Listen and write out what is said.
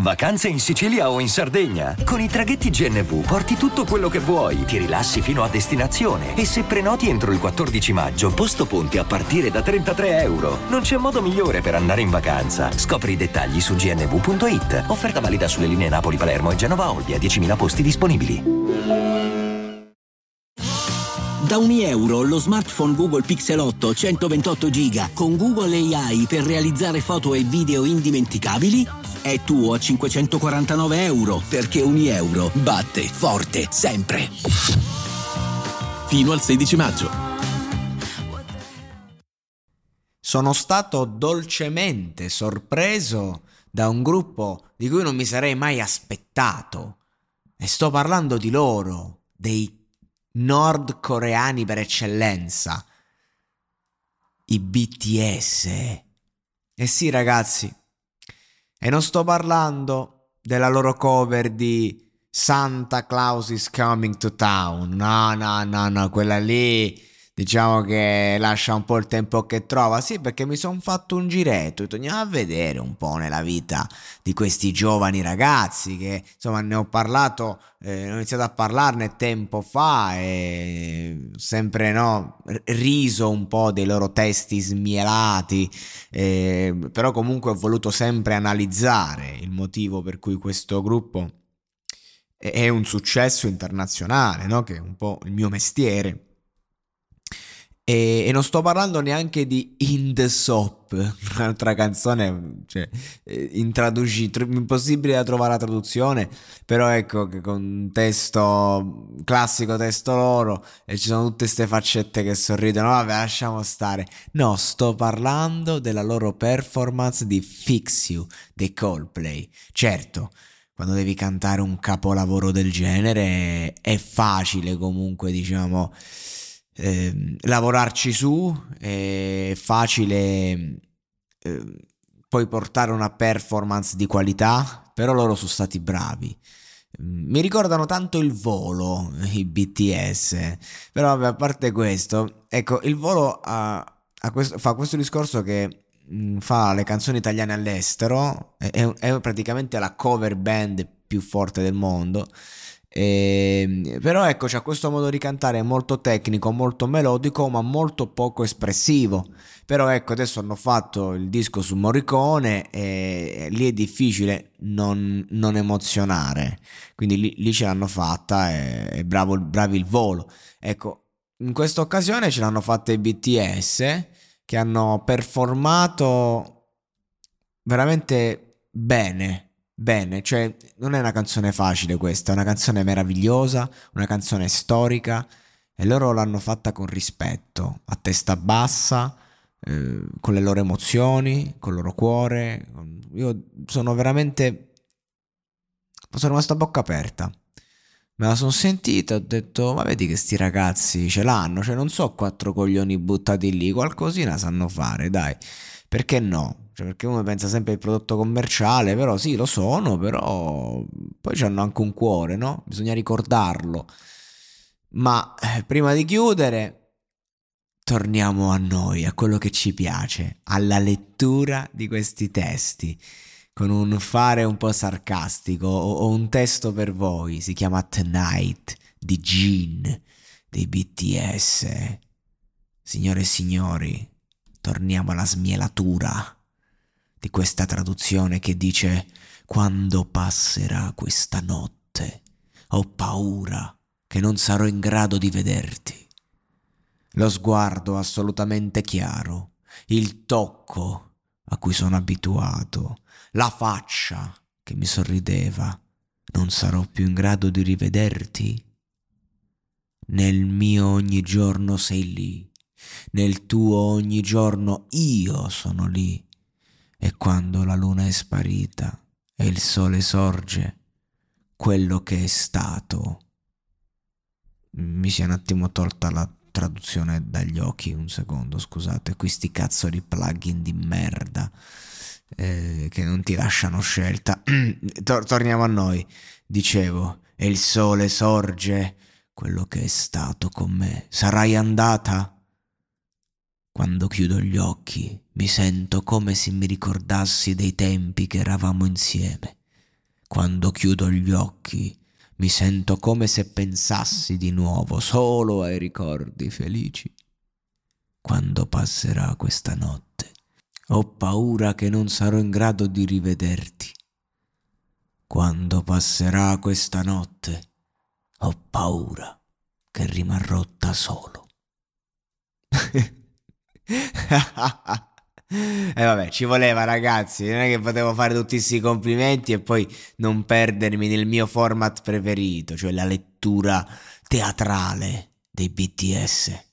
Vacanze in Sicilia o in Sardegna? Con i traghetti GNV porti tutto quello che vuoi, ti rilassi fino a destinazione e se prenoti entro il 14 maggio, posto ponti a partire da 33 euro. Non c'è modo migliore per andare in vacanza. Scopri i dettagli su gnv.it. Offerta valida sulle linee Napoli-Palermo e Genova-Olbia, 10.000 posti disponibili. Da ogni euro lo smartphone Google Pixel 8 128 GB con Google AI per realizzare foto e video indimenticabili è tuo a 549 euro perché ogni euro batte forte sempre. Fino al 16 maggio. Sono stato dolcemente sorpreso da un gruppo di cui non mi sarei mai aspettato. E sto parlando di loro, dei nordcoreani per eccellenza, i BTS. E sì ragazzi, e non sto parlando della loro cover di Santa Claus is coming to town. No, no, no, no, quella lì diciamo che lascia un po' il tempo che trova. Sì, perché mi sono fatto un giretto. Andiamo a vedere un po' nella vita di questi giovani ragazzi che insomma ne ho parlato, eh, ho iniziato a parlarne tempo fa e sempre no, riso un po' dei loro testi smielati. Eh, però comunque ho voluto sempre analizzare il motivo per cui questo gruppo è un successo internazionale, no? che è un po' il mio mestiere. E, e, non sto parlando neanche di In the Soap, un'altra canzone, cioè, eh, intraduci- impossibile da trovare la traduzione, però ecco che con un testo, classico testo loro, e ci sono tutte queste faccette che sorridono, vabbè lasciamo stare. No, sto parlando della loro performance di Fix You, dei Coldplay. Certo, quando devi cantare un capolavoro del genere è facile comunque, diciamo eh, lavorarci su, è facile eh, poi portare una performance di qualità, però loro sono stati bravi. Mm, mi ricordano tanto il volo, i BTS, però vabbè, a parte questo, ecco, il volo ha, ha questo, fa questo discorso che mh, fa le canzoni italiane all'estero, è, è praticamente la cover band più forte del mondo e, ehm, però ecco, c'è questo modo di cantare molto tecnico, molto melodico, ma molto poco espressivo. Però ecco, adesso hanno fatto il disco su Morricone e lì è difficile non, non emozionare. Quindi lì, lì, ce l'hanno fatta e, e bravo, bravi il volo. Ecco, in questa occasione ce l'hanno fatta i BTS che hanno performato veramente bene bene, cioè non è una canzone facile questa, è una canzone meravigliosa, una canzone storica e loro l'hanno fatta con rispetto, a testa bassa, eh, con le loro emozioni, con il loro cuore. Io sono veramente... sono rimasto a bocca aperta. Me la sono sentita, ho detto, ma vedi che sti ragazzi ce l'hanno, cioè non so quattro coglioni buttati lì, qualcosina sanno fare, dai, perché no? Cioè, perché uno pensa sempre al prodotto commerciale, però sì, lo sono, però poi hanno anche un cuore, no? Bisogna ricordarlo. Ma eh, prima di chiudere, torniamo a noi, a quello che ci piace, alla lettura di questi testi, con un fare un po' sarcastico. Ho, ho un testo per voi, si chiama Tonight di Gene dei BTS. Signore e signori, torniamo alla smielatura di questa traduzione che dice quando passerà questa notte ho paura che non sarò in grado di vederti. Lo sguardo assolutamente chiaro, il tocco a cui sono abituato, la faccia che mi sorrideva. Non sarò più in grado di rivederti? Nel mio ogni giorno sei lì, nel tuo ogni giorno io sono lì e quando la luna è sparita e il sole sorge, quello che è stato. Mi si è un attimo tolta la traduzione dagli occhi, un secondo, scusate, questi cazzo di plugin di merda. eh, che non ti lasciano scelta. Tor- torniamo a noi. Dicevo, e il sole sorge, quello che è stato con me. Sarai andata? Quando chiudo gli occhi mi sento come se mi ricordassi dei tempi che eravamo insieme. Quando chiudo gli occhi mi sento come se pensassi di nuovo solo ai ricordi felici. Quando passerà questa notte, ho paura che non sarò in grado di rivederti. Quando passerà questa notte, ho paura che rimarrò da solo. E eh vabbè, ci voleva ragazzi, non è che potevo fare tutti questi complimenti e poi non perdermi nel mio format preferito, cioè la lettura teatrale dei BTS.